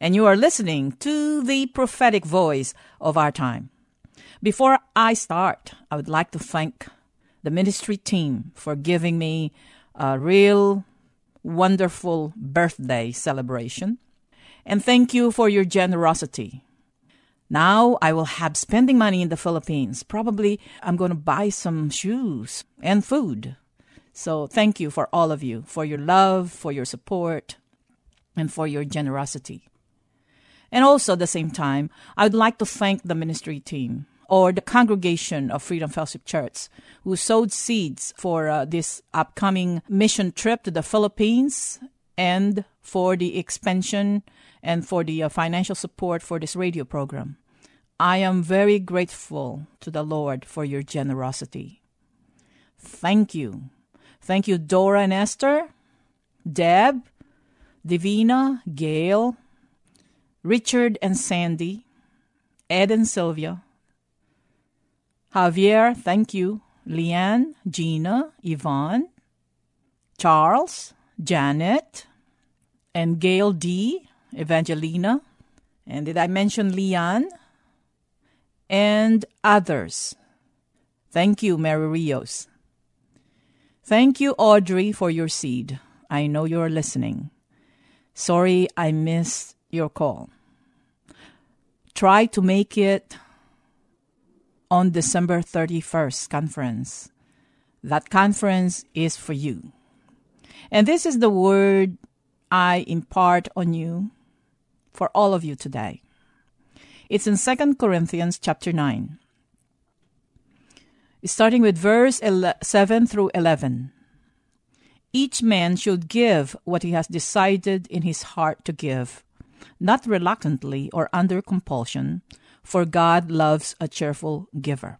and you are listening to the prophetic voice of our time. Before I start, I would like to thank the ministry team for giving me a real wonderful birthday celebration. And thank you for your generosity. Now I will have spending money in the Philippines. Probably I'm going to buy some shoes and food. So thank you for all of you, for your love, for your support, and for your generosity. And also at the same time, I would like to thank the ministry team or the congregation of Freedom Fellowship Church who sowed seeds for uh, this upcoming mission trip to the Philippines and for the expansion and for the uh, financial support for this radio program. I am very grateful to the Lord for your generosity. Thank you. Thank you, Dora and Esther, Deb, Divina, Gail, Richard and Sandy, Ed and Sylvia, Javier, thank you, Leanne, Gina, Yvonne, Charles, Janet, and Gail D, Evangelina, and did I mention Leanne? And others. Thank you, Mary Rios. Thank you, Audrey, for your seed. I know you're listening. Sorry I missed your call. Try to make it on December 31st conference. That conference is for you. And this is the word I impart on you for all of you today. It's in 2 Corinthians chapter 9. Starting with verse 7 through 11. Each man should give what he has decided in his heart to give, not reluctantly or under compulsion, for God loves a cheerful giver.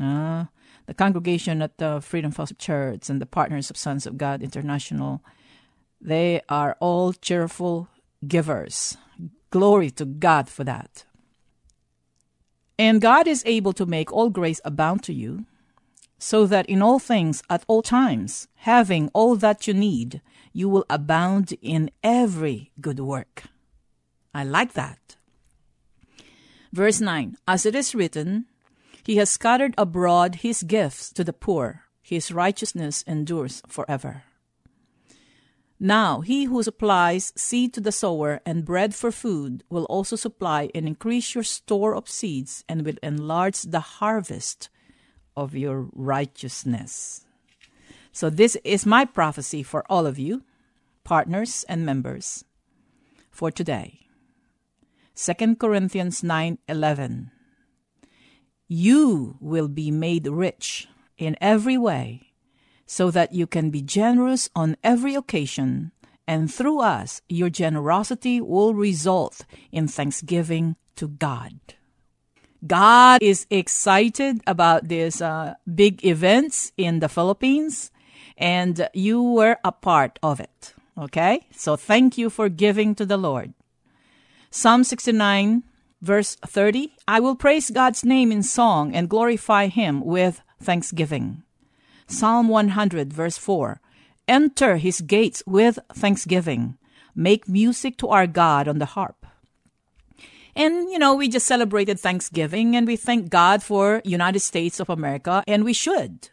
Uh, the congregation at the Freedom Fellowship Church and the partners of Sons of God International, they are all cheerful givers. Glory to God for that. And God is able to make all grace abound to you, so that in all things, at all times, having all that you need, you will abound in every good work. I like that. Verse 9 As it is written, He has scattered abroad His gifts to the poor, His righteousness endures forever. Now he who supplies seed to the sower and bread for food will also supply and increase your store of seeds and will enlarge the harvest of your righteousness. So, this is my prophecy for all of you, partners and members, for today. 2 Corinthians 9:11 You will be made rich in every way so that you can be generous on every occasion, and through us, your generosity will result in thanksgiving to God. God is excited about these uh, big events in the Philippines, and you were a part of it. Okay? So thank you for giving to the Lord. Psalm 69, verse 30 I will praise God's name in song and glorify him with thanksgiving. Psalm 100, verse 4 Enter his gates with thanksgiving. Make music to our God on the harp. And, you know, we just celebrated Thanksgiving and we thank God for United States of America, and we should.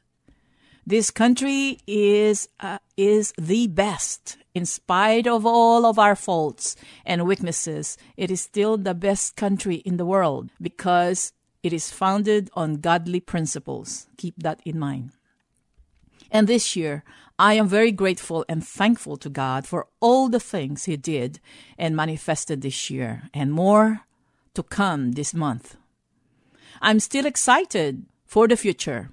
This country is, uh, is the best in spite of all of our faults and weaknesses, it is still the best country in the world because it is founded on godly principles. Keep that in mind. And this year, I am very grateful and thankful to God for all the things He did and manifested this year, and more to come this month. I'm still excited for the future.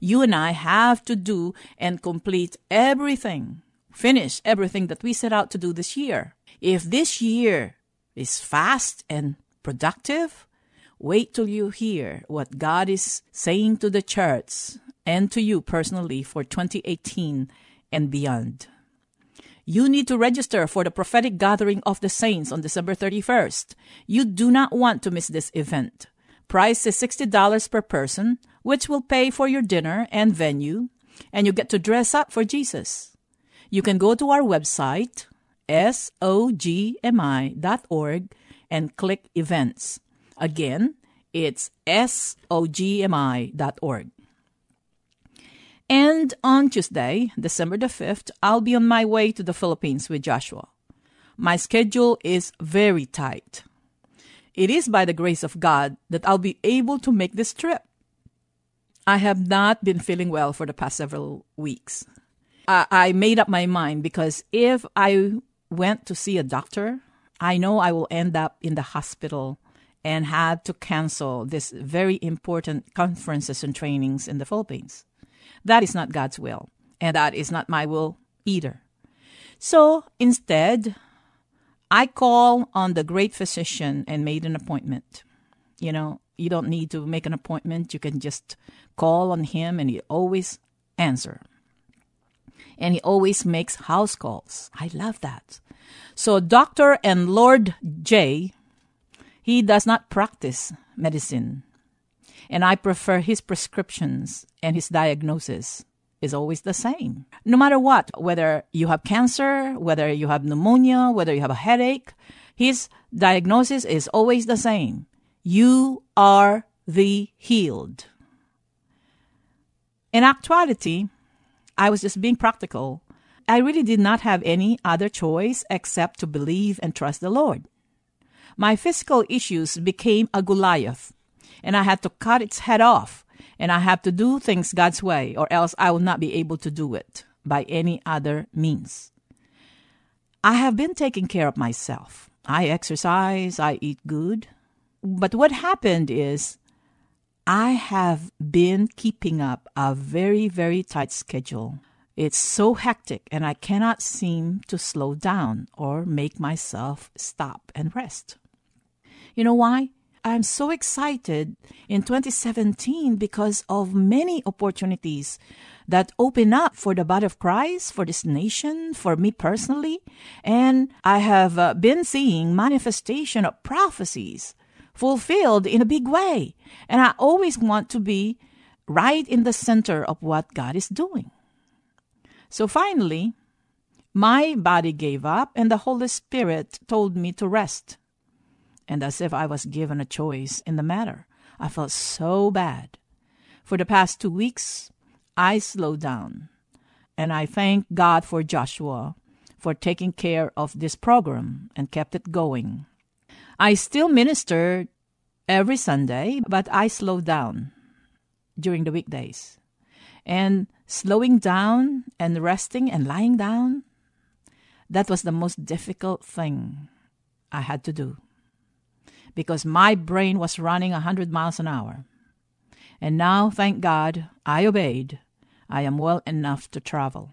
You and I have to do and complete everything, finish everything that we set out to do this year. If this year is fast and productive, wait till you hear what God is saying to the church and to you personally for 2018 and beyond. You need to register for the prophetic gathering of the saints on December 31st. You do not want to miss this event. Price is $60 per person, which will pay for your dinner and venue, and you get to dress up for Jesus. You can go to our website, sogmi.org, and click events. Again, it's sogmi.org. And on Tuesday, December the 5th, I'll be on my way to the Philippines with Joshua. My schedule is very tight. It is by the grace of God that I'll be able to make this trip. I have not been feeling well for the past several weeks. I, made up my mind because if I went to see a doctor, I know I will end up in the hospital and had to cancel this very important conferences and trainings in the Philippines. That is not God's will, and that is not my will either. So instead, I call on the great physician and made an appointment. You know, you don't need to make an appointment. You can just call on him and he always answer. And he always makes house calls. I love that. So Dr. and Lord J, he does not practice medicine and I prefer his prescriptions and his diagnosis is always the same. No matter what, whether you have cancer, whether you have pneumonia, whether you have a headache, his diagnosis is always the same. You are the healed. In actuality, I was just being practical. I really did not have any other choice except to believe and trust the Lord. My physical issues became a Goliath and I had to cut its head off. And I have to do things God's way, or else I will not be able to do it by any other means. I have been taking care of myself. I exercise, I eat good. But what happened is I have been keeping up a very, very tight schedule. It's so hectic, and I cannot seem to slow down or make myself stop and rest. You know why? I'm so excited in 2017 because of many opportunities that open up for the body of Christ, for this nation, for me personally. And I have uh, been seeing manifestation of prophecies fulfilled in a big way. And I always want to be right in the center of what God is doing. So finally, my body gave up and the Holy Spirit told me to rest and as if I was given a choice in the matter. I felt so bad. For the past two weeks, I slowed down, and I thank God for Joshua for taking care of this program and kept it going. I still minister every Sunday, but I slowed down during the weekdays. And slowing down and resting and lying down, that was the most difficult thing I had to do because my brain was running a 100 miles an hour. And now, thank God, I obeyed. I am well enough to travel.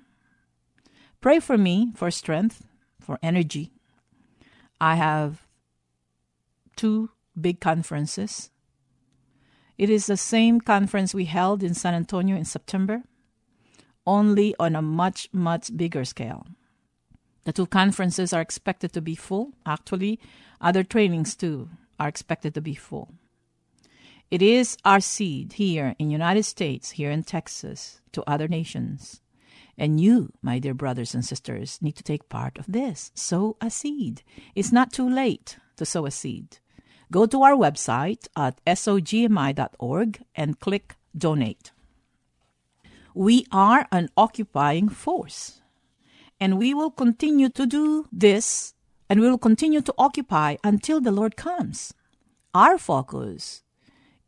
Pray for me for strength, for energy. I have two big conferences. It is the same conference we held in San Antonio in September, only on a much, much bigger scale. The two conferences are expected to be full. Actually, other trainings too are expected to be full. It is our seed here in United States, here in Texas, to other nations. And you, my dear brothers and sisters, need to take part of this. Sow a seed. It's not too late to sow a seed. Go to our website at sogmi.org and click donate. We are an occupying force. And we will continue to do this and we will continue to occupy until the Lord comes. Our focus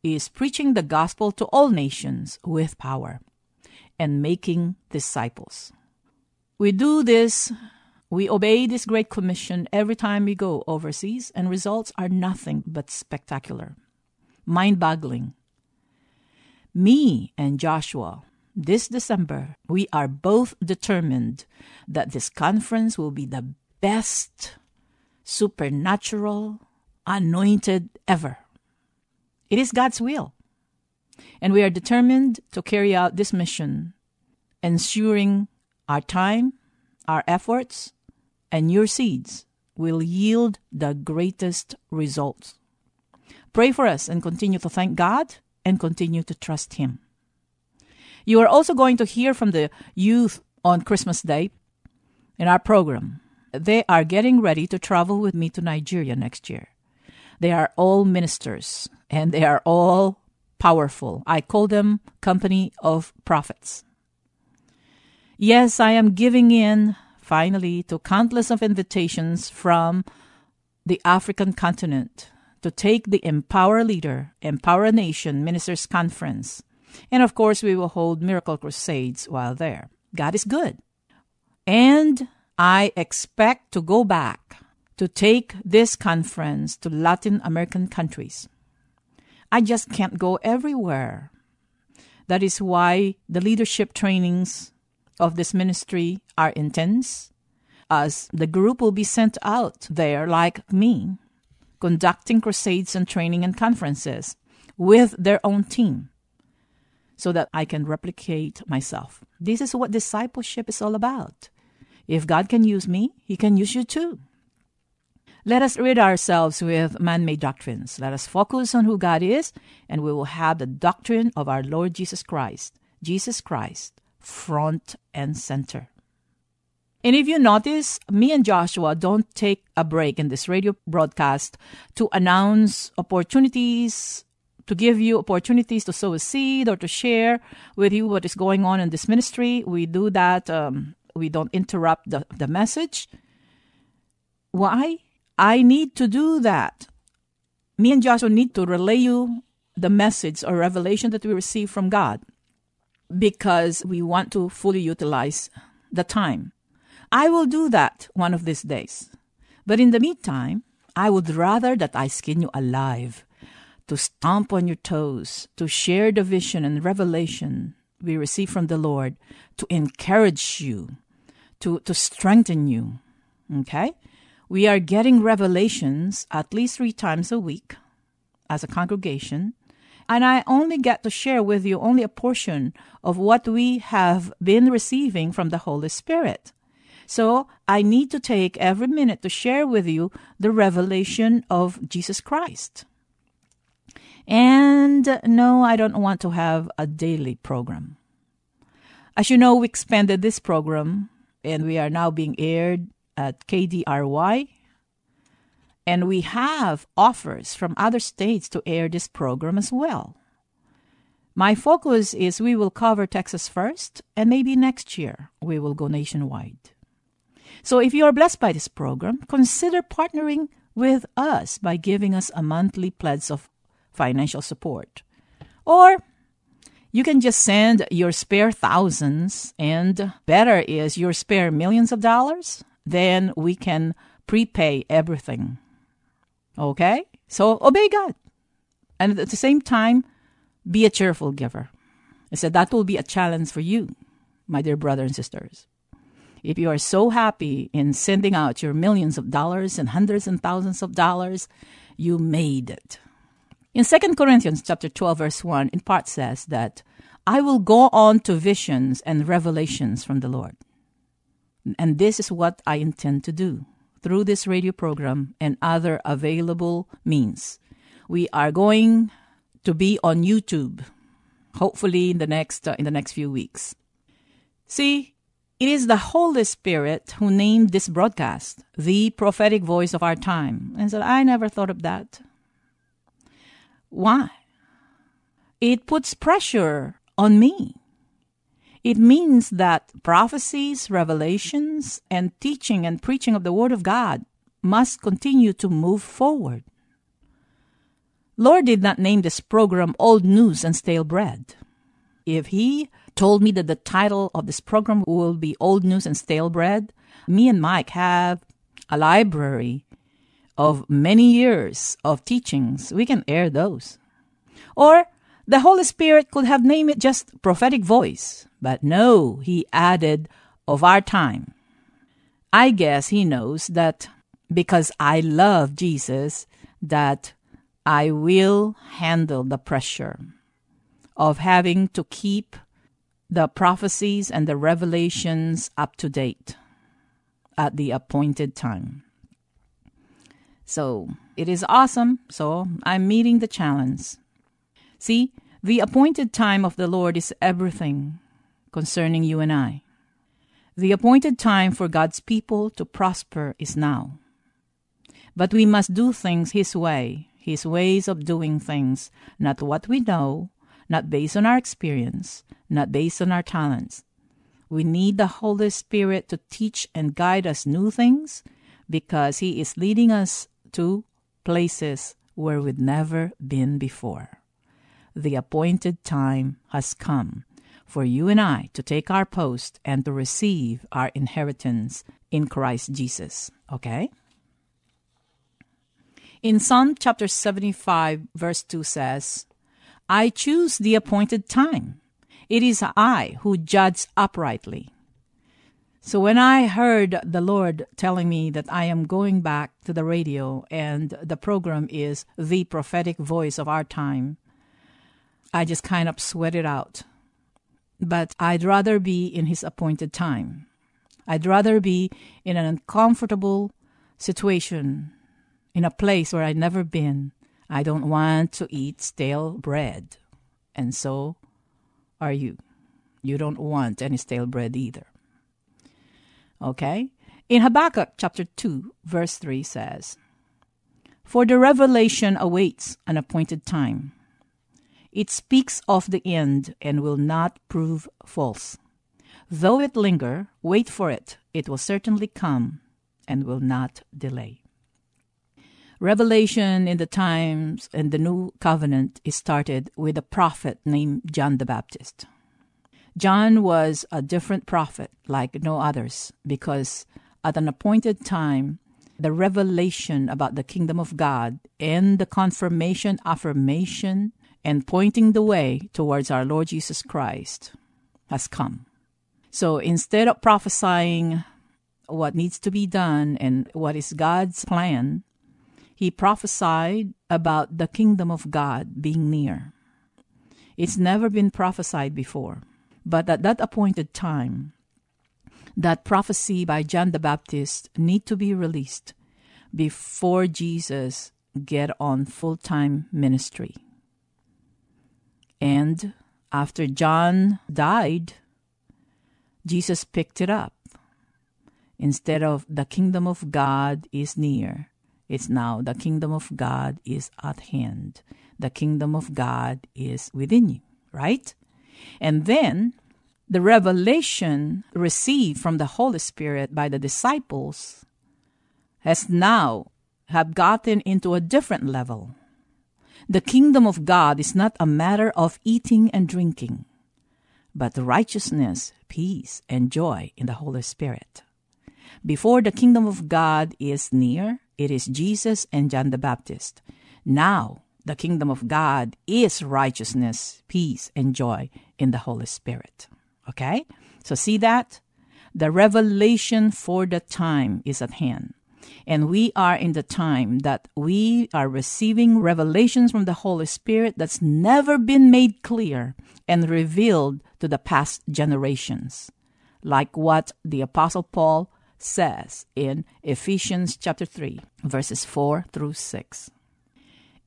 is preaching the gospel to all nations with power and making disciples. We do this, we obey this great commission every time we go overseas, and results are nothing but spectacular, mind boggling. Me and Joshua, this December, we are both determined that this conference will be the best supernatural, anointed ever. It is God's will. And we are determined to carry out this mission, ensuring our time, our efforts, and your seeds will yield the greatest results. Pray for us and continue to thank God and continue to trust Him. You are also going to hear from the youth on Christmas Day in our program. They are getting ready to travel with me to Nigeria next year. They are all ministers and they are all powerful. I call them company of prophets. Yes, I am giving in finally to countless of invitations from the African continent to take the Empower Leader, Empower Nation Ministers Conference. And of course, we will hold miracle crusades while there. God is good. And I expect to go back to take this conference to Latin American countries. I just can't go everywhere. That is why the leadership trainings of this ministry are intense, as the group will be sent out there, like me, conducting crusades and training and conferences with their own team so that I can replicate myself. This is what discipleship is all about. If God can use me, He can use you too. Let us rid ourselves with man made doctrines. Let us focus on who God is, and we will have the doctrine of our Lord Jesus Christ. Jesus Christ, front and center. And if you notice, me and Joshua don't take a break in this radio broadcast to announce opportunities, to give you opportunities to sow a seed or to share with you what is going on in this ministry. We do that, um, we don't interrupt the, the message. Why? I need to do that. Me and Joshua need to relay you the message or revelation that we receive from God because we want to fully utilize the time. I will do that one of these days. But in the meantime, I would rather that I skin you alive, to stomp on your toes, to share the vision and revelation we receive from the Lord, to encourage you, to, to strengthen you. Okay? We are getting revelations at least three times a week as a congregation and I only get to share with you only a portion of what we have been receiving from the Holy Spirit. So I need to take every minute to share with you the revelation of Jesus Christ. And no, I don't want to have a daily program. As you know, we expanded this program and we are now being aired at KDRY and we have offers from other states to air this program as well. My focus is we will cover Texas first, and maybe next year we will go nationwide. So if you are blessed by this program, consider partnering with us by giving us a monthly pledge of financial support. Or you can just send your spare thousands, and better is your spare millions of dollars. Then we can prepay everything Okay? So obey God. And at the same time, be a cheerful giver. I said that will be a challenge for you, my dear brothers and sisters. If you are so happy in sending out your millions of dollars and hundreds and thousands of dollars, you made it. In 2 Corinthians chapter 12 verse 1, in part says that I will go on to visions and revelations from the Lord. And this is what I intend to do through this radio program and other available means. We are going to be on YouTube, hopefully in the next uh, in the next few weeks. See, it is the Holy Spirit who named this broadcast the prophetic voice of our time. And so I never thought of that. Why? It puts pressure on me. It means that prophecies, revelations, and teaching and preaching of the Word of God must continue to move forward. Lord did not name this program Old News and Stale Bread. If He told me that the title of this program will be Old News and Stale Bread, me and Mike have a library of many years of teachings. We can air those. Or the Holy Spirit could have named it just prophetic voice, but no, he added of our time. I guess he knows that because I love Jesus, that I will handle the pressure of having to keep the prophecies and the revelations up to date at the appointed time. So it is awesome. So I'm meeting the challenge. See, the appointed time of the Lord is everything concerning you and I. The appointed time for God's people to prosper is now. But we must do things His way, His ways of doing things, not what we know, not based on our experience, not based on our talents. We need the Holy Spirit to teach and guide us new things because He is leading us to places where we'd never been before the appointed time has come for you and I to take our post and to receive our inheritance in Christ Jesus. Okay? In Psalm chapter 75, verse 2 says, I choose the appointed time. It is I who judge uprightly. So when I heard the Lord telling me that I am going back to the radio and the program is the prophetic voice of our time, I just kind of sweat it out. But I'd rather be in His appointed time. I'd rather be in an uncomfortable situation, in a place where I'd never been. I don't want to eat stale bread. And so are you. You don't want any stale bread either. Okay? In Habakkuk chapter 2, verse 3 says, For the revelation awaits an appointed time it speaks of the end and will not prove false. Though it linger, wait for it. It will certainly come and will not delay. Revelation in the times and the new covenant is started with a prophet named John the Baptist. John was a different prophet like no others because at an appointed time the revelation about the kingdom of God and the confirmation affirmation and pointing the way towards our Lord Jesus Christ has come. So instead of prophesying what needs to be done and what is God's plan, he prophesied about the kingdom of God being near. It's never been prophesied before, but at that appointed time, that prophecy by John the Baptist need to be released before Jesus get on full-time ministry. And after John died, Jesus picked it up. Instead of the kingdom of God is near, it's now the kingdom of God is at hand. The kingdom of God is within you, right? And then the revelation received from the Holy Spirit by the disciples has now have gotten into a different level. The kingdom of God is not a matter of eating and drinking, but righteousness, peace, and joy in the Holy Spirit. Before the kingdom of God is near, it is Jesus and John the Baptist. Now, the kingdom of God is righteousness, peace, and joy in the Holy Spirit. Okay? So see that? The revelation for the time is at hand. And we are in the time that we are receiving revelations from the Holy Spirit that's never been made clear and revealed to the past generations. Like what the Apostle Paul says in Ephesians chapter 3, verses 4 through 6.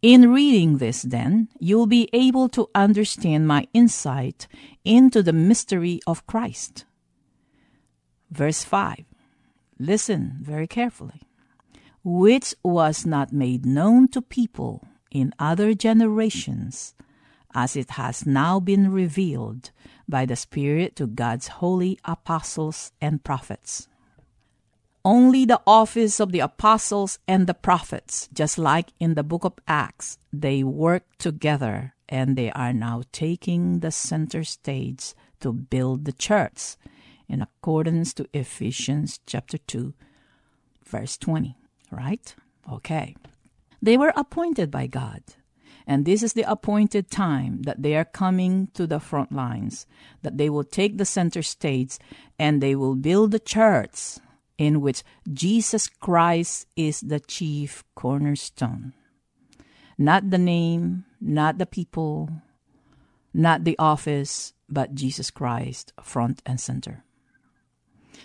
In reading this, then, you'll be able to understand my insight into the mystery of Christ. Verse 5. Listen very carefully which was not made known to people in other generations as it has now been revealed by the Spirit to God's holy apostles and prophets. Only the office of the apostles and the prophets, just like in the book of Acts, they work together and they are now taking the center stage to build the church in accordance to Ephesians chapter 2 verse 20, right? Okay. They were appointed by God. And this is the appointed time that they are coming to the front lines, that they will take the center stage and they will build the church in which Jesus Christ is the chief cornerstone. Not the name, not the people, not the office, but Jesus Christ front and center.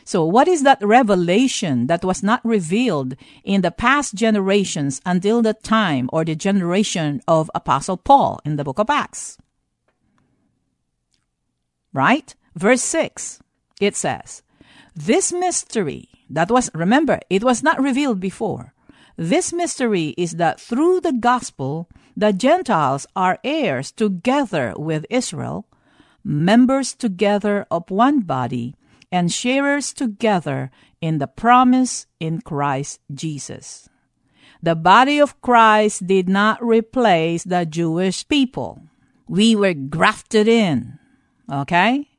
So, what is that revelation that was not revealed in the past generations until the time or the generation of Apostle Paul in the book of Acts? Right? Verse 6, it says, This mystery that was, remember, it was not revealed before. This mystery is that through the gospel, the Gentiles are heirs together with Israel, members together of one body, and sharers together in the promise in Christ Jesus. The body of Christ did not replace the Jewish people. We were grafted in. Okay?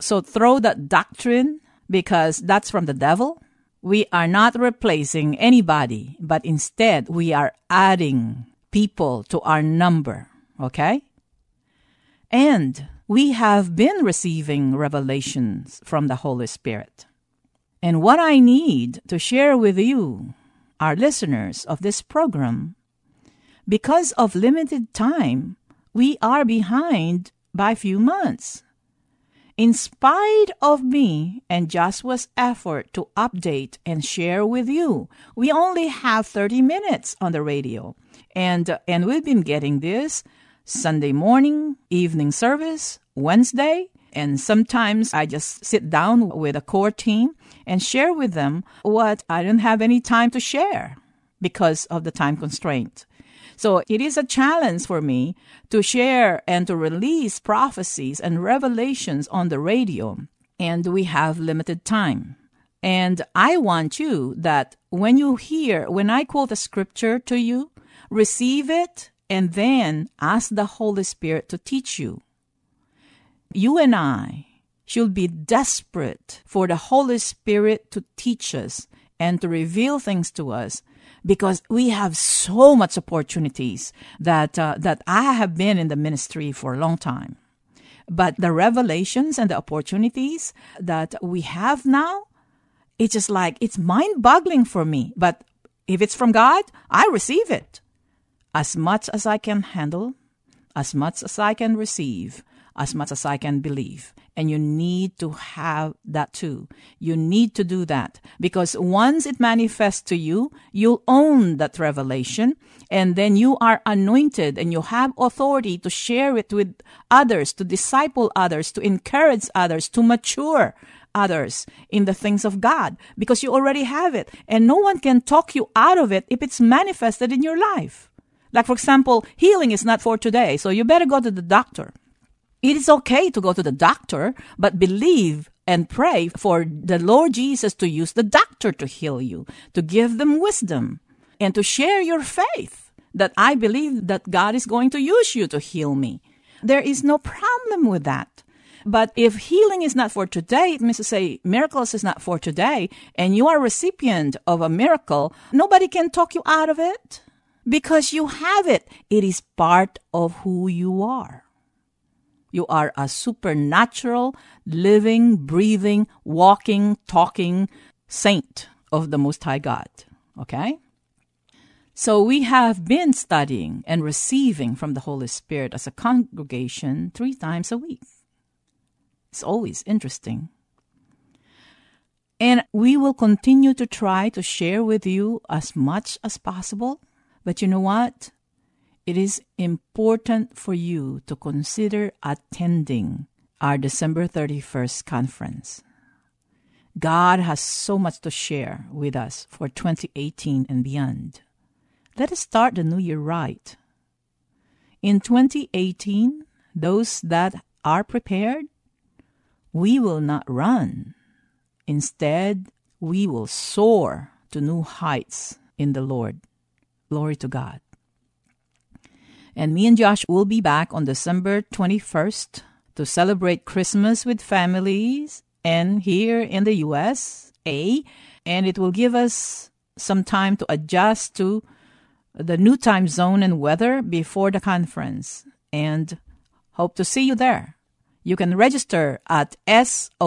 So throw that doctrine because that's from the devil we are not replacing anybody, but instead we are adding people to our number. Okay? And we have been receiving revelations from the Holy Spirit. And what I need to share with you, our listeners of this program, because of limited time, we are behind by few months. In spite of me and Joshua's effort to update and share with you, we only have 30 minutes on the radio. And, uh, and we've been getting this Sunday morning, evening service, Wednesday, and sometimes I just sit down with a core team and share with them what I don't have any time to share because of the time constraint. So it is a challenge for me to share and to release prophecies and revelations on the radio. And we have limited time. And I want you that when you hear, when I quote a scripture to you, receive it and then ask the Holy Spirit to teach you. You and I should be desperate for the Holy Spirit to teach us and to reveal things to us because we have so much opportunities that uh, that I have been in the ministry for a long time. But the revelations and the opportunities that we have now, it's just like it's mind-boggling for me. But if it's from God, I receive it. As much as I can handle, as much as I can receive, as much as I can believe. And you need to have that too. You need to do that because once it manifests to you, you'll own that revelation and then you are anointed and you have authority to share it with others, to disciple others, to encourage others, to mature others in the things of God because you already have it and no one can talk you out of it if it's manifested in your life. Like, for example, healing is not for today, so you better go to the doctor. It is okay to go to the doctor, but believe and pray for the Lord Jesus to use the doctor to heal you, to give them wisdom, and to share your faith that I believe that God is going to use you to heal me. There is no problem with that. But if healing is not for today, it means to say miracles is not for today, and you are a recipient of a miracle, nobody can talk you out of it because you have it. It is part of who you are. You are a supernatural, living, breathing, walking, talking saint of the Most High God. Okay? So we have been studying and receiving from the Holy Spirit as a congregation three times a week. It's always interesting. And we will continue to try to share with you as much as possible. But you know what? it is important for you to consider attending our December 31st conference. God has so much to share with us for 2018 and beyond. Let us start the new year right. In 2018, those that are prepared, we will not run. Instead, we will soar to new heights in the Lord. Glory to God. And me and Josh will be back on December 21st to celebrate Christmas with families and here in the US, A, and it will give us some time to adjust to the new time zone and weather before the conference. And hope to see you there. You can register at sogmi.org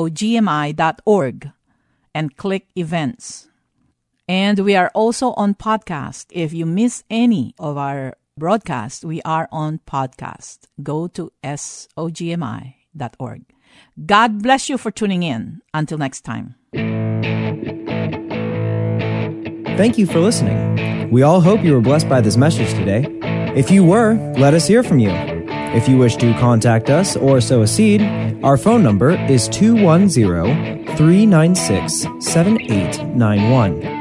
and click events. And we are also on podcast. If you miss any of our broadcasts, we are on podcast. Go to sogmi.org. God bless you for tuning in. Until next time. Thank you for listening. We all hope you were blessed by this message today. If you were, let us hear from you. If you wish to contact us or sow a seed, our phone number is 210 396 7891.